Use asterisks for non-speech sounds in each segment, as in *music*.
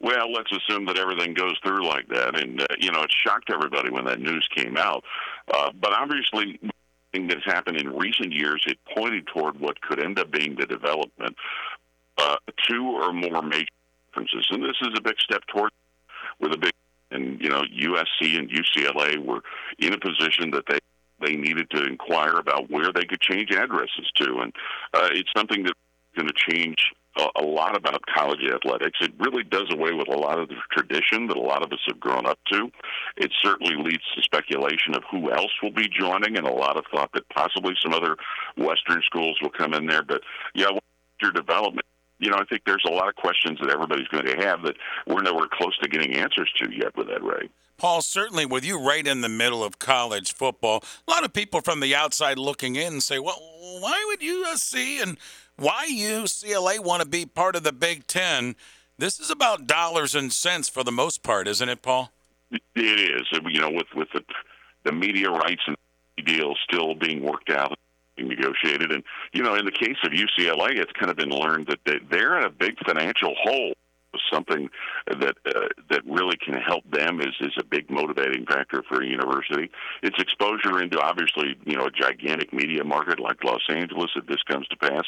Well, let's assume that everything goes through like that, and uh, you know it shocked everybody when that news came out. Uh, but obviously, thing that's happened in recent years, it pointed toward what could end up being the development uh, two or more major conferences, and this is a big step toward with a big. And you know, USC and UCLA were in a position that they they needed to inquire about where they could change addresses to, and uh, it's something that's going to change a, lot about college athletics. It really does away with a lot of the tradition that a lot of us have grown up to. It certainly leads to speculation of who else will be joining, and a lot of thought that possibly some other Western schools will come in there. But yeah, your development you know, I think there's a lot of questions that everybody's going to have that we're nowhere close to getting answers to yet with that, Ray. Paul, certainly with you right in the middle of college football, a lot of people from the outside looking in say, well, why would USC and why UCLA want to be part of the Big Ten? This is about dollars and cents for the most part, isn't it, Paul? It is. You know, with with the, the media rights and deals still being worked out and negotiated. And you know, in the case of UCLA, it's kind of been learned that they're in a big financial hole. Something that uh, that really can help them is is a big motivating factor for a university. Its exposure into obviously you know a gigantic media market like Los Angeles, if this comes to pass,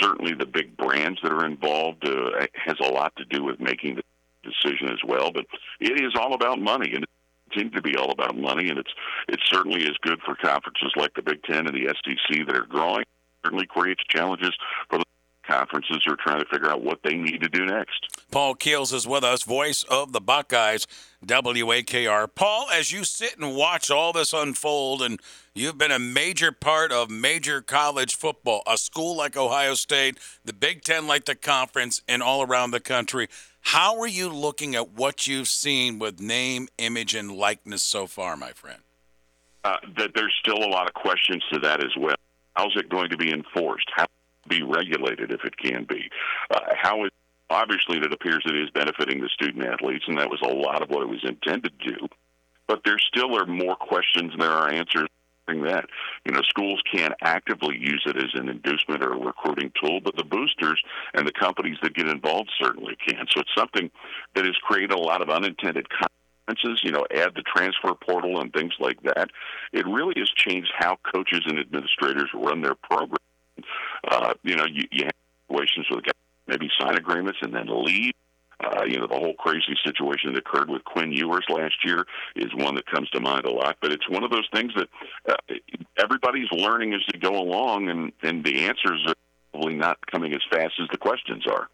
certainly the big brands that are involved uh, has a lot to do with making the decision as well. But it is all about money, and seem to be all about money, and it's it certainly is good for conferences like the Big Ten and the SEC that are growing. Certainly creates challenges for the conferences are trying to figure out what they need to do next. Paul Keels is with us, voice of the Buckeyes, WAKR. Paul, as you sit and watch all this unfold, and you've been a major part of major college football, a school like Ohio State, the Big Ten like the conference, and all around the country. How are you looking at what you've seen with name, image, and likeness so far, my friend? Uh, that there's still a lot of questions to that as well. How's it going to be enforced? How be regulated if it can be? Uh, how is obviously it appears it is benefiting the student athletes, and that was a lot of what it was intended to do. But there still are more questions than there are answers that. You know, schools can't actively use it as an inducement or a recruiting tool, but the boosters and the companies that get involved certainly can. So it's something that has created a lot of unintended consequences. You know, add the transfer portal and things like that. It really has changed how coaches and administrators run their program. Uh, you know, you, you have situations where guys maybe sign agreements and then leave uh, you know, the whole crazy situation that occurred with Quinn Ewers last year is one that comes to mind a lot. But it's one of those things that uh, everybody's learning as they go along, and, and the answers are probably not coming as fast as the questions are.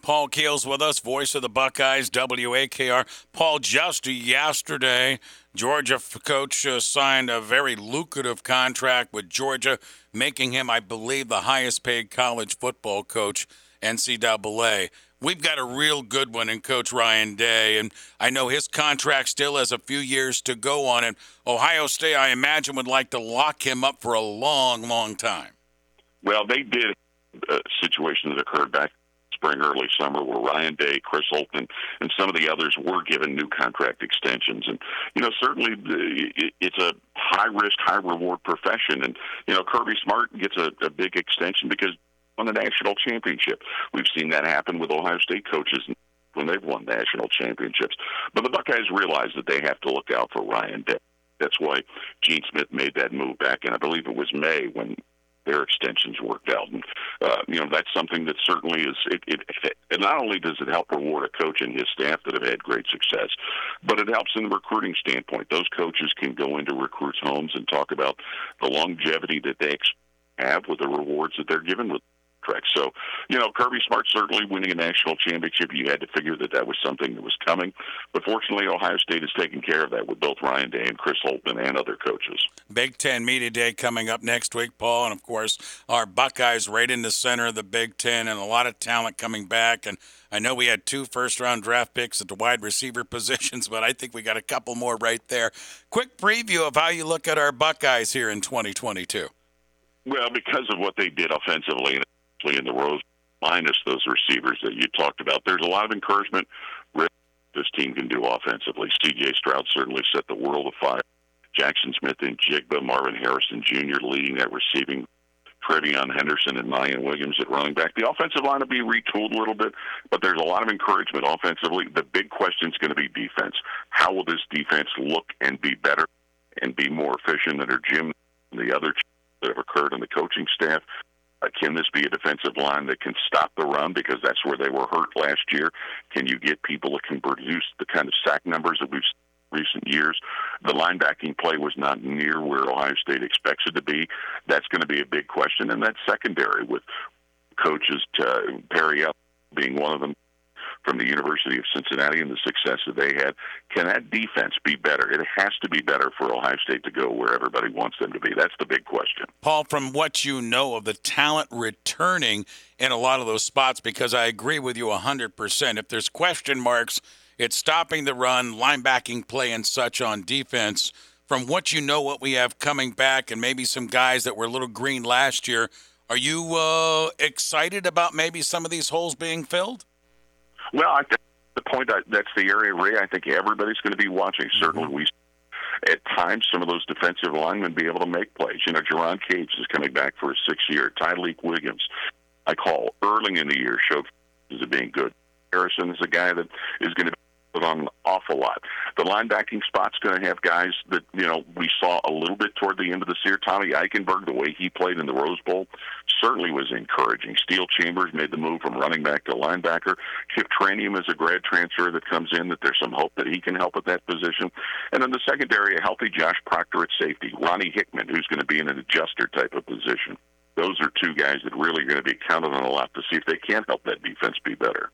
Paul Keels with us, voice of the Buckeyes, WAKR. Paul, just yesterday, Georgia coach uh, signed a very lucrative contract with Georgia, making him, I believe, the highest paid college football coach, NCAA. We've got a real good one in Coach Ryan Day, and I know his contract still has a few years to go on it. Ohio State, I imagine, would like to lock him up for a long, long time. Well, they did a situation that occurred back spring, early summer, where Ryan Day, Chris Holtmann, and some of the others were given new contract extensions. And you know, certainly it's a high risk, high reward profession. And you know, Kirby Smart gets a, a big extension because won a national championship. We've seen that happen with Ohio State coaches when they've won national championships. But the Buckeyes realize that they have to look out for Ryan Day. That's why Gene Smith made that move back in, I believe it was May when their extensions worked out. And, uh, you know, that's something that certainly is, it, it, it not only does it help reward a coach and his staff that have had great success, but it helps in the recruiting standpoint. Those coaches can go into recruits' homes and talk about the longevity that they have with the rewards that they're given with so, you know, Kirby Smart certainly winning a national championship, you had to figure that that was something that was coming. But fortunately, Ohio State has taken care of that with both Ryan Day and Chris Holtmann and other coaches. Big Ten Media Day coming up next week, Paul. And of course, our Buckeyes right in the center of the Big Ten and a lot of talent coming back. And I know we had two first round draft picks at the wide receiver *laughs* positions, but I think we got a couple more right there. Quick preview of how you look at our Buckeyes here in 2022. Well, because of what they did offensively in the rows, minus those receivers that you talked about. There's a lot of encouragement this team can do offensively. C.J. Stroud certainly set the world afire. Jaxon Smith-Njigba, Marvin Harrison Jr. leading that receiving TreVeyon Henderson and Miyan Williams at running back. The offensive line will be retooled a little bit, but there's a lot of encouragement offensively. The big question is going to be defense. How will this defense look and be better and be more efficient under Jim and the other that have occurred in the coaching staff? Uh, can this be a defensive line that can stop the run because that's where they were hurt last year? Can you get people that can produce the kind of sack numbers that we've seen recent years. The linebacking play was not near where Ohio State expects it to be. That's going to be a big question. And that secondary with coaches Perry up being one of them from the University of Cincinnati and the success that they had. Can that defense be better? It has to be better for Ohio State to go where everybody wants them to be. That's the big question. Paul, from what you know of the talent returning in a lot of those spots, because I agree with you 100%. If there's question marks, it's stopping the run, linebacking play, and such on defense. From what you know, what we have coming back, and maybe some guys that were a little green last year, are you uh, excited about maybe some of these holes being filled? Well, I think the point that, that's the area, Ray. I think everybody's going to be watching. Mm-hmm. Certainly, we at times some of those defensive linemen be able to make plays. You know, Jerron Cage is coming back for a six year. Tyleik Williams, I call early in the year showed as being good. Harrison is a guy that is going to on an awful lot. The linebacking spot's going to have guys that you know we saw a little bit toward the end of the year. Tommy Eichenberg, the way he played in the Rose Bowl, certainly was encouraging. Steele Chambers made the move from running back to linebacker. Chip Trayanum is a grad transfer that comes in. That there's some hope that he can help at that position. And then the secondary, a healthy Josh Proctor at safety, Ronnie Hickman, who's going to be in an adjuster type of position. Those are two guys that really are going to be counted on a lot to see if they can help that defense be better.